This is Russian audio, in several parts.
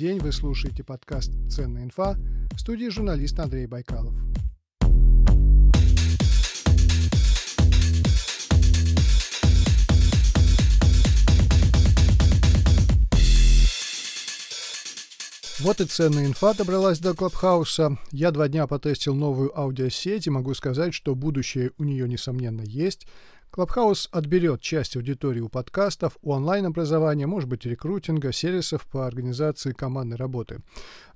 День, вы слушаете подкаст «Ценная инфа» в студии журналист Андрей Байкалов. Вот и ценная инфа добралась до Clubhouse. Я два дня потестил новую аудиосеть и могу сказать, что будущее у нее, несомненно, есть. Clubhouse отберет часть аудитории у подкастов, у онлайн-образования, может быть, рекрутинга, сервисов по организации командной работы.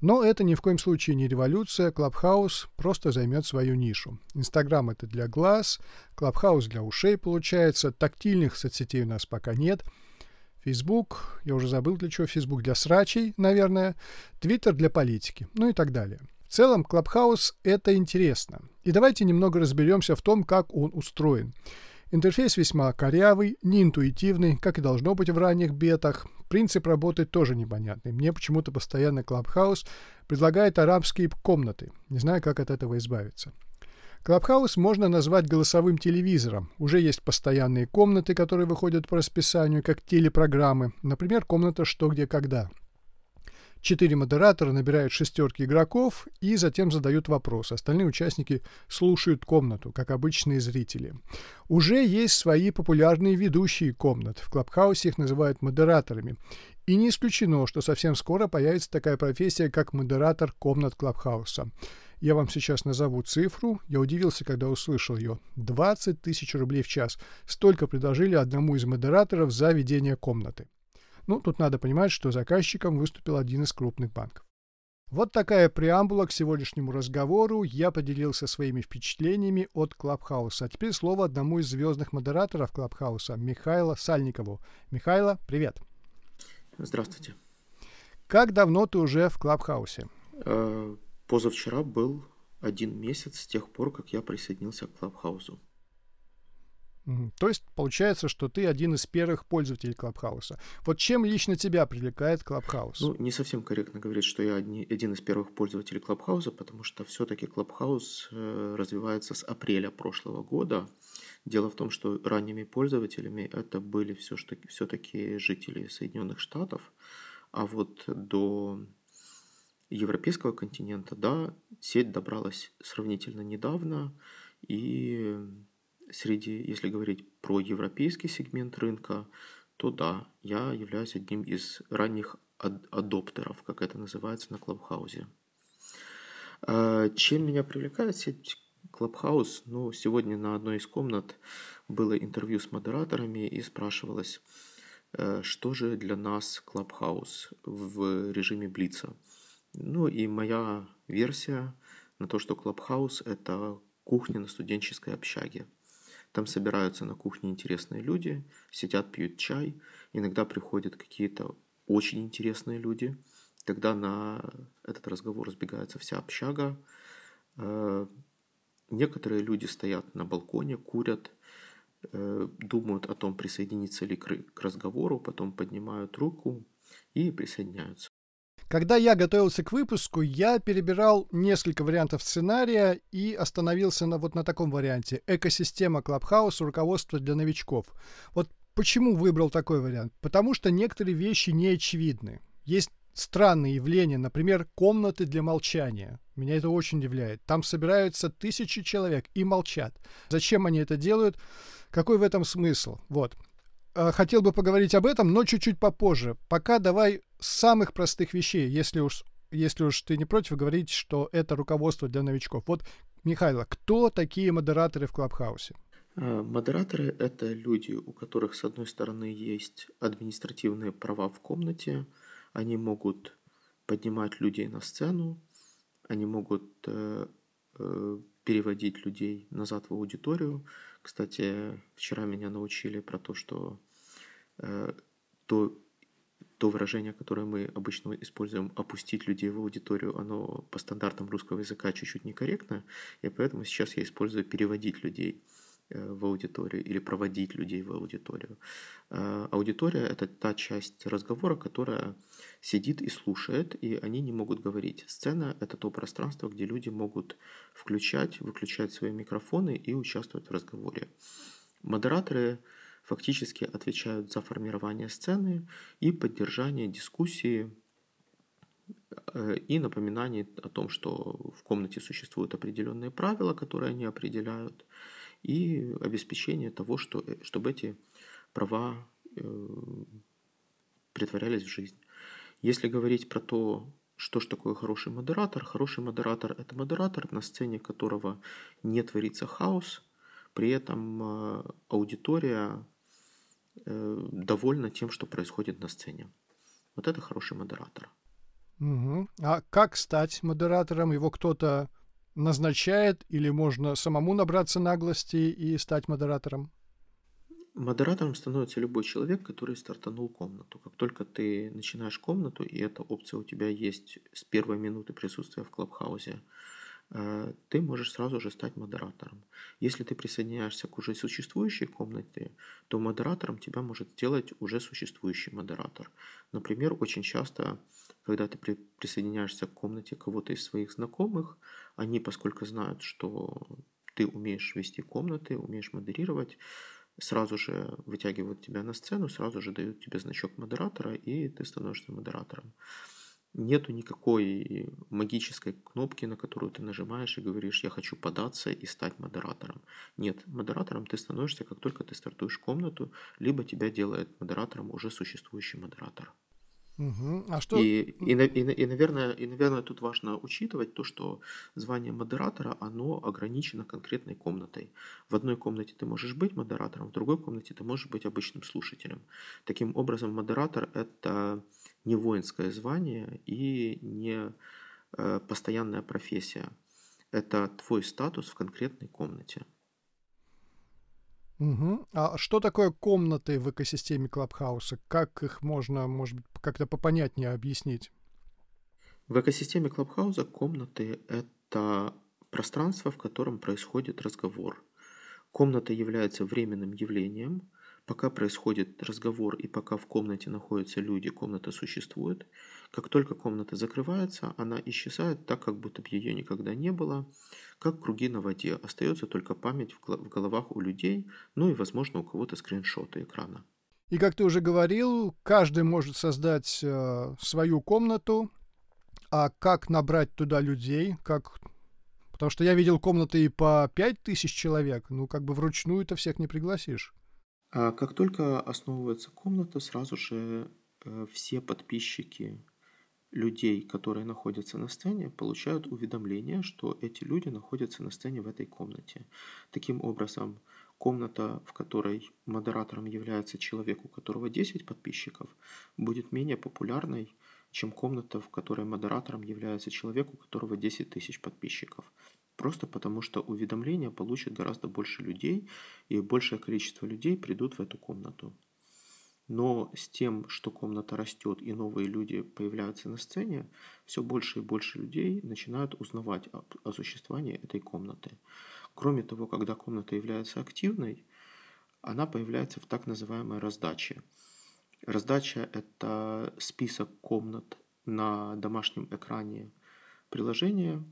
Но это ни в коем случае не революция. Clubhouse просто займет свою нишу. Инстаграм — это для глаз, Clubhouse для ушей, получается. Тактильных соцсетей у нас пока нет — Facebook, я уже забыл для чего Facebook, для срачей, наверное, Twitter для политики, ну и так далее. В целом, Clubhouse — это интересно. И давайте немного разберемся в том, как он устроен. Интерфейс весьма корявый, неинтуитивный, как и должно быть в ранних бетах. Принцип работы тоже непонятный. Мне почему-то постоянно Clubhouse предлагает арабские комнаты. Не знаю, как от этого избавиться. Клабхаус можно назвать голосовым телевизором. Уже есть постоянные комнаты, которые выходят по расписанию, как телепрограммы. Например, комната «Что, где, когда». Четыре модератора набирают шестерки игроков и затем задают вопрос. Остальные участники слушают комнату, как обычные зрители. Уже есть свои популярные ведущие комнат. В Клабхаусе их называют модераторами. И не исключено, что совсем скоро появится такая профессия, как модератор комнат Клабхауса. Я вам сейчас назову цифру. Я удивился, когда услышал ее. 20 тысяч рублей в час. Столько предложили одному из модераторов за ведение комнаты. Ну, тут надо понимать, что заказчиком выступил один из крупных банков. Вот такая преамбула к сегодняшнему разговору. Я поделился своими впечатлениями от Клабхауса. А теперь слово одному из звездных модераторов Клабхауса, Михаила Сальникову. Михайло, привет. Здравствуйте. Как давно ты уже в Клабхаусе? Э, Позавчера был один месяц с тех пор, как я присоединился к Клабхаусу. То есть получается, что ты один из первых пользователей Клабхауса. Вот чем лично тебя привлекает Клабхаус? Ну, не совсем корректно говорить, что я одни, один из первых пользователей Клабхауса, потому что все-таки Клабхаус э, развивается с апреля прошлого года. Дело в том, что ранними пользователями это были все-таки, все-таки жители Соединенных Штатов, а вот до европейского континента, да, сеть добралась сравнительно недавно, и среди, если говорить про европейский сегмент рынка, то да, я являюсь одним из ранних адоптеров, как это называется на Клабхаузе. А, чем меня привлекает сеть Клабхаус? Ну, сегодня на одной из комнат было интервью с модераторами и спрашивалось, э, что же для нас Клабхаус в режиме Блица. Ну и моя версия на то, что Клабхаус – это кухня на студенческой общаге. Там собираются на кухне интересные люди, сидят, пьют чай. Иногда приходят какие-то очень интересные люди. Тогда на этот разговор разбегается вся общага. Э, некоторые люди стоят на балконе, курят, э, думают о том, присоединиться ли к разговору, потом поднимают руку и присоединяются. Когда я готовился к выпуску, я перебирал несколько вариантов сценария и остановился на вот на таком варианте. Экосистема Клабхаус, руководство для новичков. Вот почему выбрал такой вариант? Потому что некоторые вещи не очевидны. Есть странные явления, например, комнаты для молчания. Меня это очень удивляет. Там собираются тысячи человек и молчат. Зачем они это делают? Какой в этом смысл? Вот. Э, хотел бы поговорить об этом, но чуть-чуть попозже. Пока давай с самых простых вещей, если уж, если уж ты не против говорить, что это руководство для новичков. Вот, Михайло, кто такие модераторы в Клабхаусе? Э, модераторы – это люди, у которых, с одной стороны, есть административные права в комнате, они могут поднимать людей на сцену, они могут э, переводить людей назад в аудиторию. Кстати, вчера меня научили про то, что э, то, то выражение, которое мы обычно используем, опустить людей в аудиторию, оно по стандартам русского языка чуть-чуть некорректно, и поэтому сейчас я использую переводить людей. Э, в аудиторию или проводить людей в аудиторию. Э, аудитория – это та часть разговора, которая сидит и слушает, и они не могут говорить. Сцена – это то пространство, где люди могут включать, выключать свои микрофоны и участвовать в разговоре. Модераторы фактически отвечают за формирование сцены и поддержание дискуссии э, и напоминание о том, что в комнате существуют определенные правила, которые они определяют, и обеспечение того, что, э, чтобы эти права э, притворялись в жизнь. Если говорить про то, что же такое хороший модератор? Хороший модератор – это модератор, на сцене которого не творится хаос, при этом э, аудитория э, довольна тем, что происходит на сцене. Вот это хороший модератор. Угу. А как стать модератором? Его кто-то назначает или можно самому набраться наглости и стать модератором? Модератором становится любой человек, который стартанул комнату. Как только ты начинаешь комнату, и эта опция у тебя есть с первой минуты присутствия в Клабхаусе, э, ты можешь сразу же стать модератором. Если ты присоединяешься к уже существующей комнате, то модератором тебя может сделать уже существующий модератор. Например, очень часто, когда ты присоединяешься к комнате кого-то из своих знакомых, они, поскольку знают, что ты умеешь вести комнаты, умеешь модерировать, сразу же вытягивают тебя на сцену, сразу же дают тебе значок модератора, и ты становишься модератором. Нету никакой магической кнопки, на которую ты нажимаешь и говоришь, я хочу податься и стать модератором. Нет, модератором ты становишься, как только ты стартуешь комнату, либо тебя делает модератором уже существующий модератор. Угу. А что... И, и, и, и, наверное, и, наверное, тут важно учитывать то, что звание модератора, оно ограничено конкретной комнатой. В одной комнате ты можешь быть модератором, в другой комнате ты можешь быть обычным слушателем. Таким образом, модератор – это не воинское звание и не э, постоянная профессия. Это твой статус в конкретной комнате. Угу. А что такое комнаты в экосистеме Клабхауса? Как их можно, может быть, как-то попонятнее объяснить? В экосистеме Клабхауса комнаты – это пространство, в котором происходит разговор. Комната является временным явлением, Пока происходит разговор и пока в комнате находятся люди, комната существует. Как только комната закрывается, она исчезает так, как будто бы ее никогда не было. Как круги на воде. Остается только память в головах у людей, ну и, возможно, у кого-то скриншоты экрана. И как ты уже говорил, каждый может создать э, свою комнату. А как набрать туда людей? Как Потому что я видел комнаты и по пять тысяч человек. Ну, как бы вручную-то всех не пригласишь. А как только основывается комната, сразу же э, все подписчики людей, которые находятся на сцене, получают уведомление, что эти люди находятся на сцене в этой комнате. Таким образом, комната, в которой модератором является человек, у которого 10 подписчиков, будет менее популярной, чем комната, в которой модератором является человек, у которого 10 тысяч подписчиков. Просто потому, что уведомления получат гораздо больше людей, и большее количество людей придут в эту комнату. Но с тем, что комната растет и новые люди появляются на сцене, все больше и больше людей начинают узнавать о, о существовании этой комнаты. Кроме того, когда комната является активной, она появляется в так называемой раздаче. Раздача – это список комнат на домашнем экране приложения,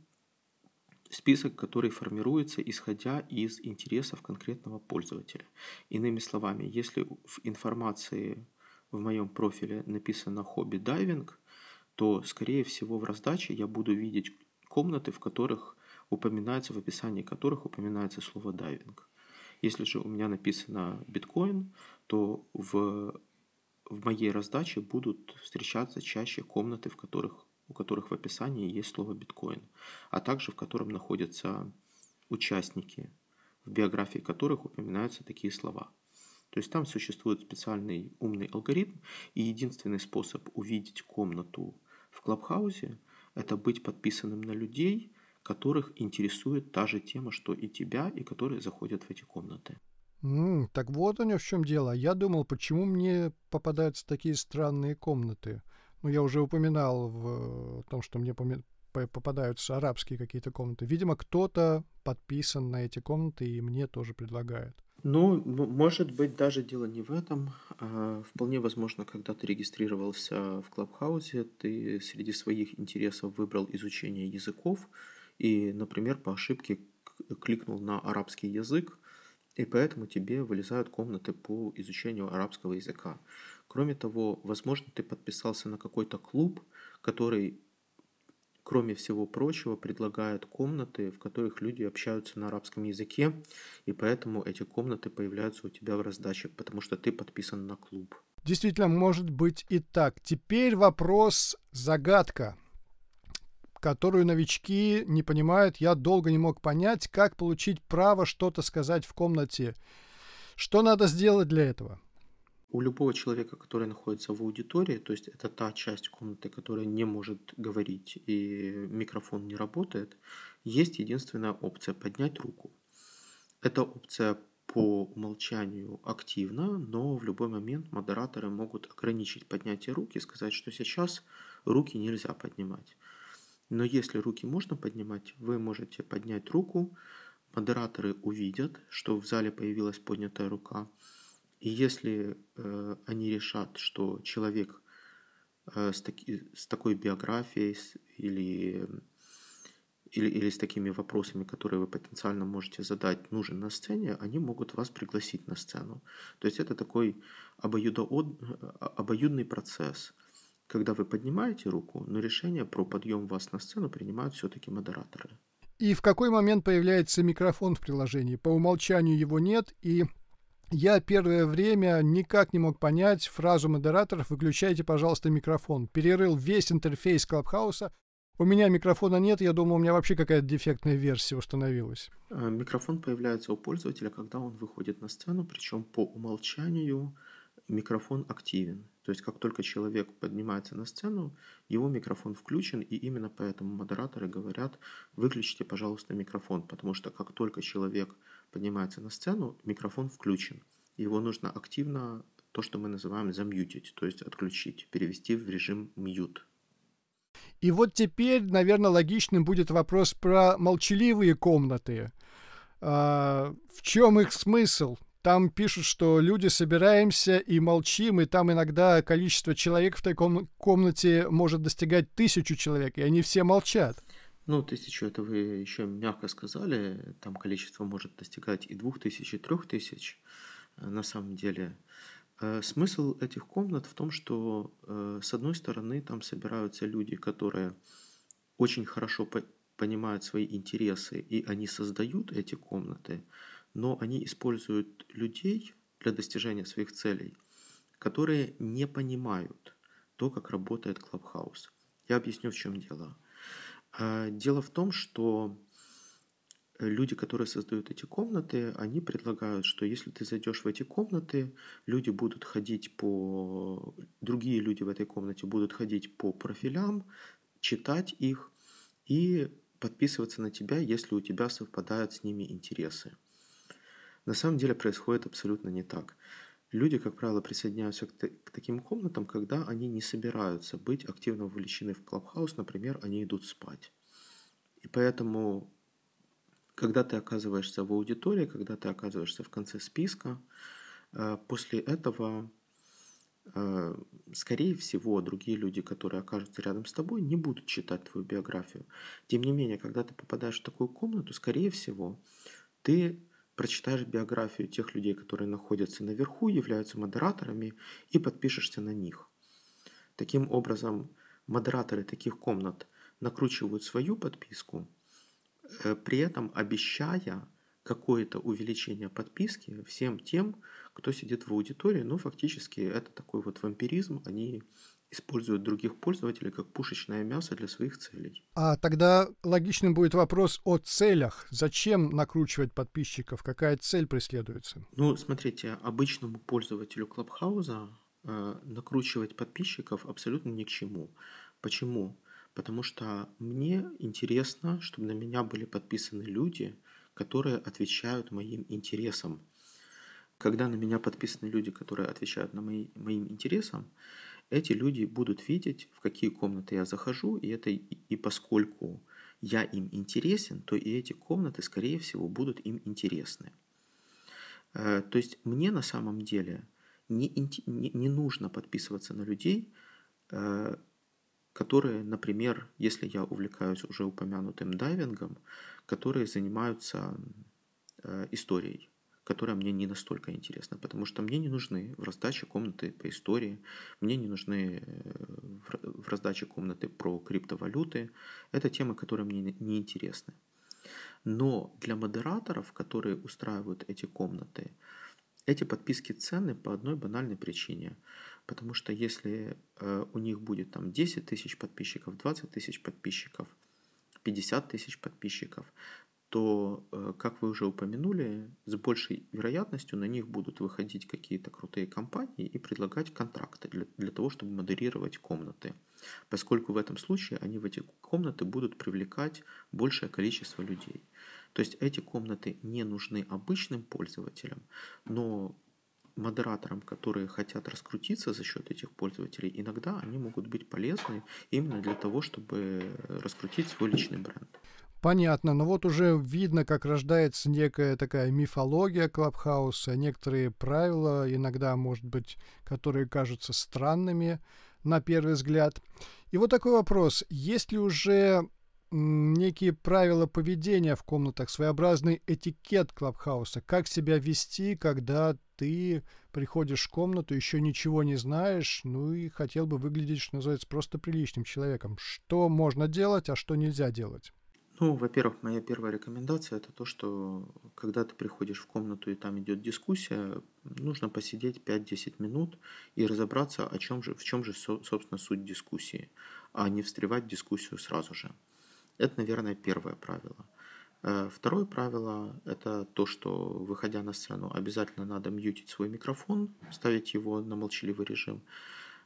список, который формируется исходя из интересов конкретного пользователя. Иными словами, если в информации в моем профиле написано хобби дайвинг, то, скорее всего, в раздаче я буду видеть комнаты, в которых упоминается, в описании которых упоминается слово дайвинг. Если же у меня написано биткоин, то в, в моей раздаче будут встречаться чаще комнаты, в которых у которых в описании есть слово биткоин, а также в котором находятся участники, в биографии которых упоминаются такие слова. То есть там существует специальный умный алгоритм, и единственный способ увидеть комнату в Клабхаусе – это быть подписанным на людей, которых интересует та же тема, что и тебя, и которые заходят в эти комнаты. Mm, так вот оно в чем дело. Я думал, почему мне попадаются такие странные комнаты. Ну, я уже упоминал в том, что мне попадаются арабские какие-то комнаты. Видимо, кто-то подписан на эти комнаты и мне тоже предлагает. Ну, может быть, даже дело не в этом. А вполне возможно, когда ты регистрировался в Клабхаусе, ты среди своих интересов выбрал изучение языков и, например, по ошибке кликнул на арабский язык, и поэтому тебе вылезают комнаты по изучению арабского языка. Кроме того, возможно, ты подписался на какой-то клуб, который, кроме всего прочего, предлагает комнаты, в которых люди общаются на арабском языке, и поэтому эти комнаты появляются у тебя в раздаче, потому что ты подписан на клуб. Действительно, может быть и так. Теперь вопрос загадка, которую новички не понимают. Я долго не мог понять, как получить право что-то сказать в комнате. Что надо сделать для этого? У любого человека, который находится в аудитории, то есть это та часть комнаты, которая не может говорить и микрофон не работает, есть единственная опция – поднять руку. Эта опция по умолчанию активна, но в любой момент модераторы могут ограничить поднятие руки и сказать, что сейчас руки нельзя поднимать. Но если руки можно поднимать, вы можете поднять руку, модераторы увидят, что в зале появилась поднятая рука – и если э, они решат, что человек э, с, таки, с такой биографией с, или, или, или с такими вопросами, которые вы потенциально можете задать, нужен на сцене, они могут вас пригласить на сцену. То есть это такой обоюдоод, обоюдный процесс, когда вы поднимаете руку, но решение про подъем вас на сцену принимают все-таки модераторы. И в какой момент появляется микрофон в приложении? По умолчанию его нет, и я первое время никак не мог понять фразу модераторов «выключайте, пожалуйста, микрофон». Перерыл весь интерфейс Клабхауса. У меня микрофона нет, я думал, у меня вообще какая-то дефектная версия установилась. Э, микрофон появляется у пользователя, когда он выходит на сцену, причем по умолчанию микрофон активен. То есть как только человек поднимается на сцену, его микрофон включен, и именно поэтому модераторы говорят, выключите, пожалуйста, микрофон, потому что как только человек поднимается на сцену, микрофон включен. Его нужно активно, то, что мы называем замьютить, то есть отключить, перевести в режим мьют. И вот теперь, наверное, логичным будет вопрос про молчаливые комнаты. А, в чем их смысл? Там пишут, что люди собираемся и молчим, и там иногда количество человек в такой комнате может достигать тысячу человек, и они все молчат. Ну, тысячу это вы еще мягко сказали, там количество может достигать и двух тысяч, и трех тысяч. Э, на самом деле, э, смысл этих комнат в том, что э, с одной стороны там собираются люди, которые очень хорошо понимают свои интересы, и они создают эти комнаты, но они используют людей для достижения своих целей, которые не понимают то, как работает Clubhouse. Я объясню, в чем дело. А, дело в том, что люди, которые создают эти комнаты, они предлагают, что если ты зайдешь в эти комнаты, люди будут ходить по... Другие люди в этой комнате будут ходить по профилям, читать их и подписываться на тебя, если у тебя совпадают с ними интересы. На самом деле происходит абсолютно не так. Люди, как правило, присоединяются к, к таким комнатам, когда они не собираются быть активно вовлечены в Clubhouse, например, они идут спать. И поэтому, когда ты оказываешься в аудитории, когда ты оказываешься в конце списка, э, после этого, э, скорее всего, другие люди, которые окажутся рядом с тобой, не будут читать твою биографию. Тем не менее, когда ты попадаешь в такую комнату, скорее всего, ты прочитаешь биографию тех людей, которые находятся наверху, являются модераторами, и подпишешься на них. Таким образом, модераторы таких комнат накручивают свою подписку, э, при этом обещая какое-то увеличение подписки всем тем, кто сидит в аудитории. Ну, фактически, это такой вот вампиризм. Они используют других пользователей как пушечное мясо для своих целей. А тогда логичным будет вопрос о целях. Зачем накручивать подписчиков? Какая цель преследуется? Ну, смотрите, обычному пользователю Клабхауза э, накручивать подписчиков абсолютно ни к чему. Почему? Потому что мне интересно, чтобы на меня были подписаны люди, которые отвечают моим интересам. Когда на меня подписаны люди, которые отвечают на мои, моим интересам, эти люди будут видеть, в какие комнаты я захожу, и, это, и поскольку я им интересен, то и эти комнаты, скорее всего, будут им интересны. Э, то есть мне на самом деле не, не, не нужно подписываться на людей, э, которые, например, если я увлекаюсь уже упомянутым дайвингом, которые занимаются э, историей, которая мне не настолько интересна, потому что мне не нужны в раздаче комнаты по истории, мне не нужны э, в раздаче комнаты про криптовалюты. Это темы, которые мне не интересны. Но для модераторов, которые устраивают эти комнаты, эти подписки ценны по одной банальной причине. Потому что если э, у них будет там 10 тысяч подписчиков, 20 тысяч подписчиков, 50 тысяч подписчиков, то, э, как вы уже упомянули, с большей вероятностью на них будут выходить какие-то крутые компании и предлагать контракты для, для того, чтобы модерировать комнаты. Поскольку в этом случае они в эти комнаты будут привлекать большее количество людей. То есть эти комнаты не нужны обычным пользователям, но модераторам, которые хотят раскрутиться за счет этих пользователей, иногда они могут быть полезны именно для того, чтобы раскрутить свой личный бренд. Понятно, но вот уже видно, как рождается некая такая мифология Клабхауса, некоторые правила, иногда, может быть, которые кажутся странными на первый взгляд. И вот такой вопрос. Есть ли уже некие правила поведения в комнатах, своеобразный этикет Клабхауса, как себя вести, когда ты приходишь в комнату, еще ничего не знаешь, ну и хотел бы выглядеть, что называется, просто приличным человеком. Что можно делать, а что нельзя делать? Ну, во-первых, моя первая рекомендация это то, что когда ты приходишь в комнату и там идет дискуссия, нужно посидеть 5-10 минут и разобраться, о чем же, в чем же, собственно, суть дискуссии, а не встревать в дискуссию сразу же. Это, наверное, первое правило. Э, второе правило – это то, что, выходя на сцену, обязательно надо мьютить свой микрофон, ставить его на молчаливый режим.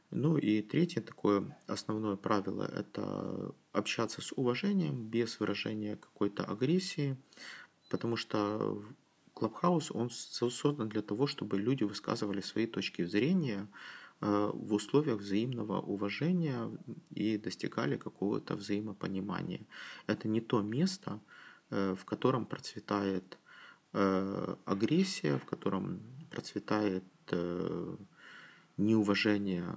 Ну и третье такое основное правило – это общаться с уважением, без выражения какой-то агрессии, потому что Клабхаус, он создан для того, чтобы люди высказывали свои точки зрения э, в условиях взаимного уважения и достигали какого-то взаимопонимания. Это не то место, э, в котором процветает э, агрессия, в котором процветает неуважение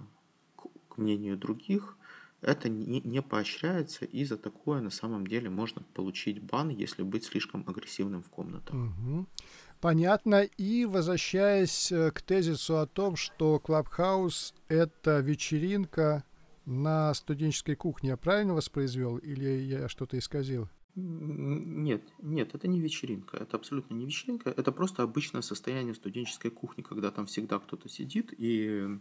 мнению других, это не, не поощряется, и за такое на самом деле можно получить бан, если быть слишком агрессивным в комнатах. Угу. Понятно. И возвращаясь э, к тезису о том, что Клабхаус — это вечеринка на студенческой кухне, я правильно воспроизвел или я что-то исказил? Нет, нет, это не вечеринка. Это абсолютно не вечеринка. Это просто обычное состояние студенческой кухни, когда там всегда кто-то сидит и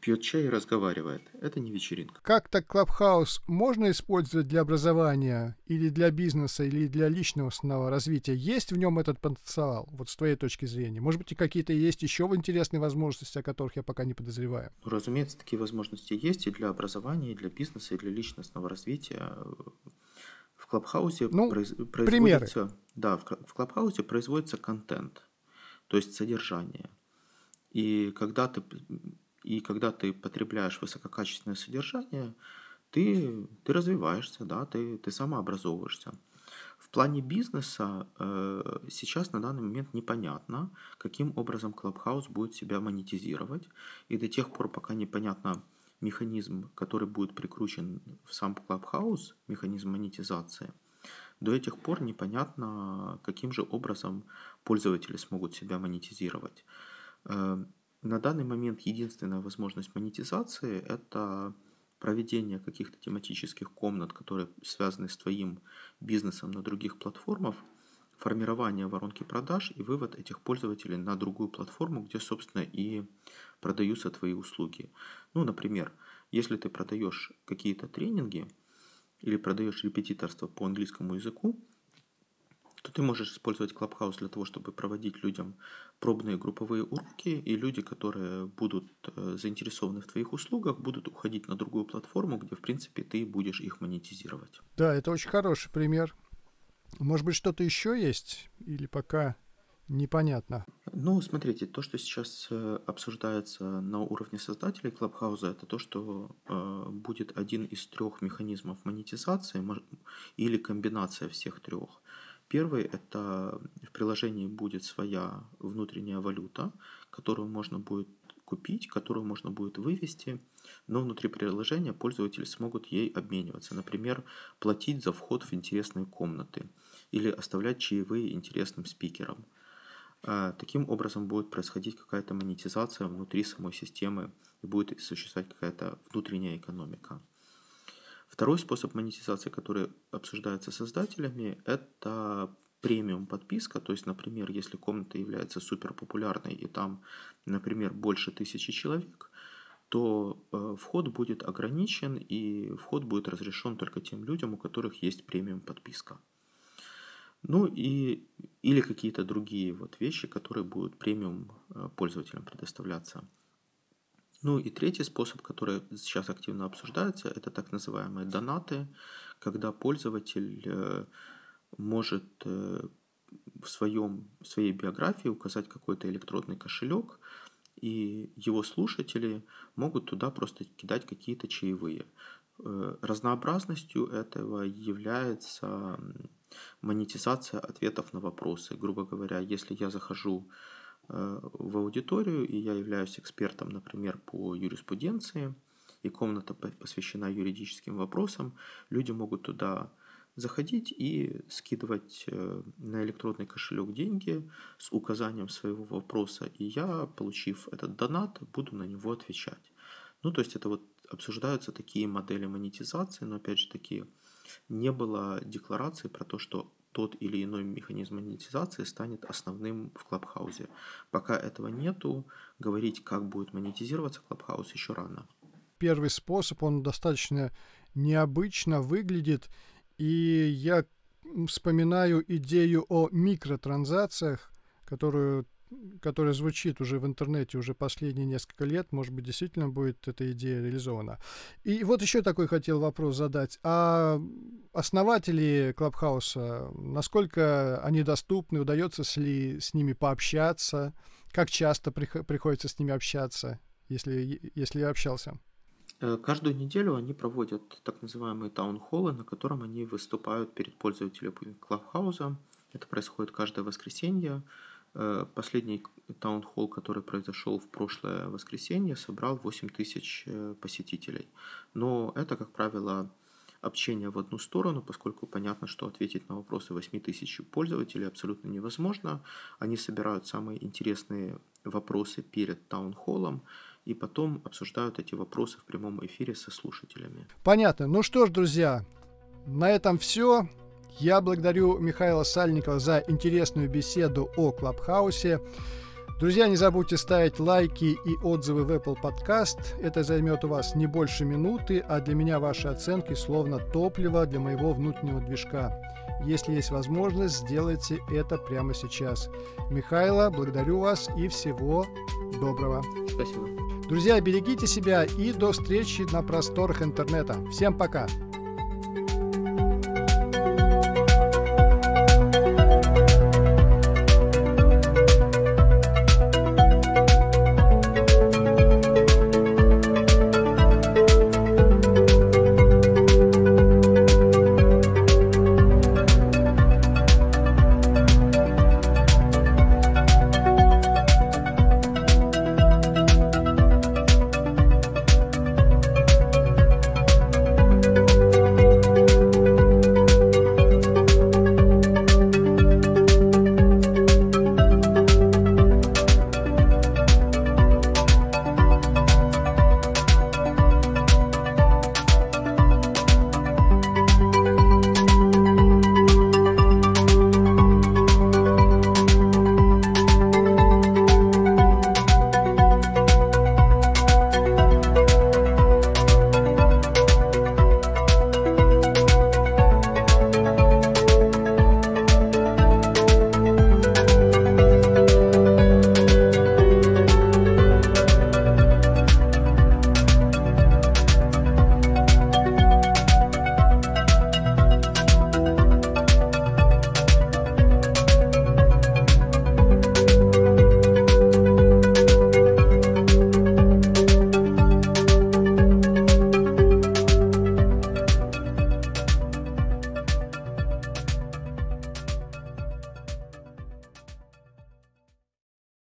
пьет чай и разговаривает. Это не вечеринка. Как так Клабхаус можно использовать для образования или для бизнеса, или для личностного развития? Есть в нем этот потенциал, вот с твоей точки зрения? Может быть, и какие-то есть еще интересные возможности, о которых я пока не подозреваю? Ну, разумеется, такие возможности есть и для образования, и для бизнеса, и для личностного развития. В Клабхаусе ну, произ... производится... Примеры. Да, в, в Клабхаусе производится контент, то есть содержание. И когда ты, и когда ты потребляешь высококачественное содержание, ты, ты развиваешься, да, ты, ты самообразовываешься. В плане бизнеса э, сейчас на данный момент непонятно, каким образом Clubhouse будет себя монетизировать. И до тех пор, пока непонятно, механизм, который будет прикручен в сам Clubhouse, механизм монетизации, до этих пор непонятно, каким же образом пользователи смогут себя монетизировать. Э, на данный момент единственная возможность монетизации – это проведение каких-то тематических комнат, которые связаны с твоим бизнесом на других платформах, формирование воронки продаж и вывод этих пользователей на другую платформу, где, собственно, и продаются твои услуги. Ну, например, если ты продаешь какие-то тренинги или продаешь репетиторство по английскому языку, то ты можешь использовать Clubhouse для того, чтобы проводить людям пробные групповые уроки, и люди, которые будут э, заинтересованы в твоих услугах, будут уходить на другую платформу, где, в принципе, ты будешь их монетизировать. Да, это очень хороший пример. Может быть, что-то еще есть? Или пока непонятно? Ну, смотрите, то, что сейчас э, обсуждается на уровне создателей Клабхауза, это то, что э, будет один из трех механизмов монетизации или комбинация всех трех. Первый – это в приложении будет своя внутренняя валюта, которую можно будет купить, которую можно будет вывести, но внутри приложения пользователи смогут ей обмениваться. Например, платить за вход в интересные комнаты или оставлять чаевые интересным спикерам – таким образом будет происходить какая-то монетизация внутри самой системы и будет существовать какая-то внутренняя экономика. Второй способ монетизации, который обсуждается создателями, это премиум подписка, то есть, например, если комната является супер популярной и там, например, больше тысячи человек, то э, вход будет ограничен и вход будет разрешен только тем людям, у которых есть премиум подписка. Ну и или какие-то другие вот вещи, которые будут премиум э, пользователям предоставляться. Ну и третий способ, который сейчас активно обсуждается, это так называемые донаты, когда пользователь э, может э, в, своем, в своей биографии указать какой-то электронный кошелек, и его слушатели могут туда просто кидать какие-то чаевые. Разнообразностью этого является монетизация ответов на вопросы. Грубо говоря, если я захожу э, в аудиторию, и я являюсь экспертом, например, по юриспруденции, и комната посвящена юридическим вопросам, люди могут туда заходить и скидывать э, на электронный кошелек деньги с указанием своего вопроса, и я, получив этот донат, буду на него отвечать. Ну, то есть это вот обсуждаются такие модели монетизации, но опять же таки не было декларации про то, что тот или иной механизм монетизации станет основным в Клабхаусе. Пока этого нету, говорить, как будет монетизироваться Клабхаус, еще рано. Первый способ, он достаточно необычно выглядит, и я вспоминаю идею о микротранзакциях, которую которая звучит уже в интернете уже последние несколько лет, может быть, действительно будет эта идея реализована. И вот еще такой хотел вопрос задать. А основатели Клабхауса, насколько они доступны, удается ли с ними пообщаться, как часто приходится с ними общаться, если, если я общался? Э, каждую неделю они проводят так называемые таунхоллы, на котором они выступают перед пользователями Клабхауса. Это происходит каждое воскресенье. Э, последний таунхолл, который произошел в прошлое воскресенье, собрал 8 тысяч э, посетителей. Но это, как правило, общение в одну сторону, поскольку понятно, что ответить на вопросы 8 тысяч пользователей абсолютно невозможно. Они собирают самые интересные вопросы перед таунхоллом и потом обсуждают эти вопросы в прямом эфире со слушателями. Понятно. Ну что ж, друзья, на этом все. Я благодарю Михаила Сальникова за интересную беседу о Клабхаусе. Друзья, не забудьте ставить лайки и отзывы в Apple Podcast. Это займет у вас не больше минуты, а для меня ваши оценки словно топливо для моего внутреннего движка. Если есть возможность, сделайте это прямо сейчас. Михайло, благодарю вас и всего доброго. Спасибо. Друзья, берегите себя и до встречи на просторах интернета. Всем пока!